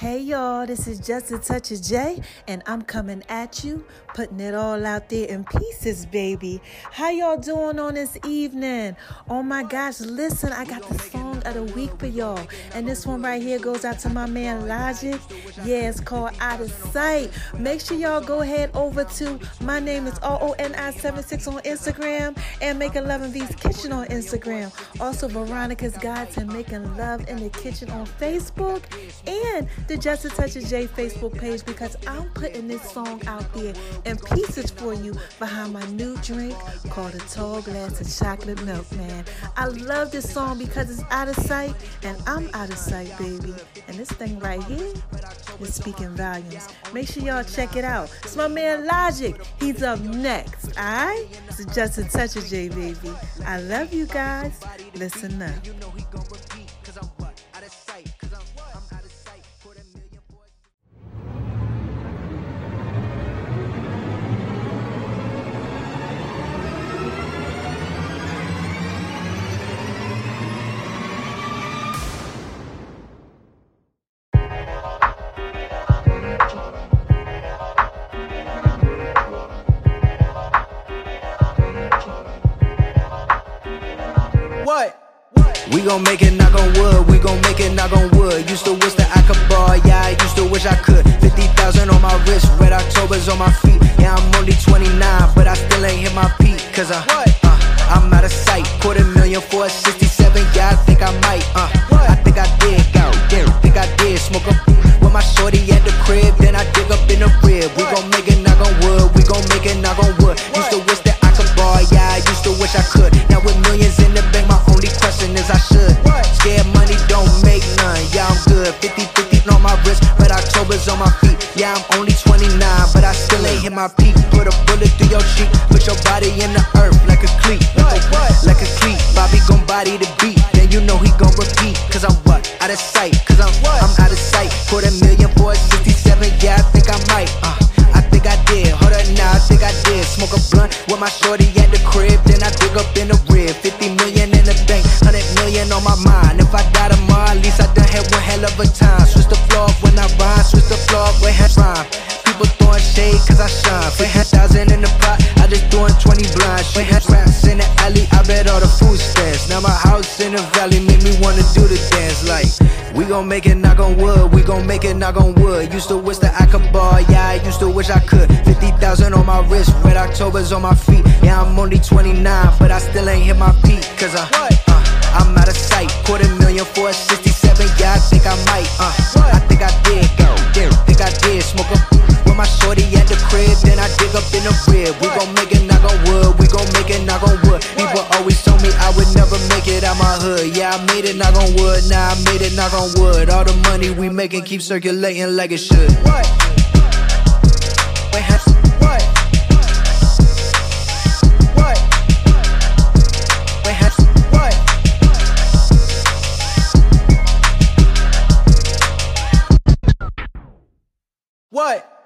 Hey y'all, this is Just a Touch of J, and I'm coming at you, putting it all out there in pieces, baby. How y'all doing on this evening? Oh my gosh, listen, I got the song of the week for y'all, and this one right here goes out to my man Logic. Yeah, it's called Out of Sight. Make sure y'all go ahead over to my name is R O N I 76 on Instagram and Make 11 V's Kitchen on Instagram. Also, Veronica's Guide to Making Love in the Kitchen on Facebook and the Just a Touch of J Facebook page because I'm putting this song out there in pieces for you behind my new drink called a tall glass of chocolate milk, man. I love this song because it's out of sight and I'm out of sight, baby. And this thing right here is speaking volumes. Make sure y'all check it out. It's my man Logic. He's up next, alright? It's Just a Touch of J, baby. I love you guys. Listen up. We gon' make it knock on wood, we gon' make it knock on wood. Used to wish that I could ball, yeah, I used to wish I could. 50,000 on my wrist, red October's on my feet. Yeah, I'm only 29, but I still ain't hit my peak. Cause uh, uh, I'm out of sight. Quarter million for a 67, yeah, I think I might. Uh, I think I did, got there, think I did. Smoke a with my shorty at the crib, then I dig up in the rib. Yeah, I'm only 29, but I still ain't hit my peak. Put a bullet through your cheek, put your body in the earth like a cleat. Like a cleat, Bobby gon' body the beat. Then you know he gon' repeat. Cause I'm what? Out of sight. Cause I'm what? I'm out of sight. A million for a 67, yeah, I think I might. Uh, I think I did. Hold up now, I think I did. Smoke a blunt with my shorty at the crib, then I dig up in the rib. 50 mind. If I die tomorrow, at least I done had one hell of a time. Switch the floor up when I rhyme, switch the floor up when I rhyme. People throwing shade cause I shine. Put thousand in the pot, I just throwing 20 blind. Shit raps in the alley, I bet all the food stamps. Now my house in the valley make me wanna do the dance like. We gon' make it knock on wood, we gon' make it knock on wood. Used to wish that I could ball, yeah, I used to wish I could. 50,000 on my wrist, red October's on my feet. Yeah, I'm only 29, but I still Smoke a with my shorty at the crib, then I dig up in the rib. We gon' make it knock on wood, we gon' make it knock on wood. People always told me I would never make it out my hood. Yeah, I made it knock on wood, now I made it knock on wood. All the money we making keep circulating like it should. what?